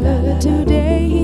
today.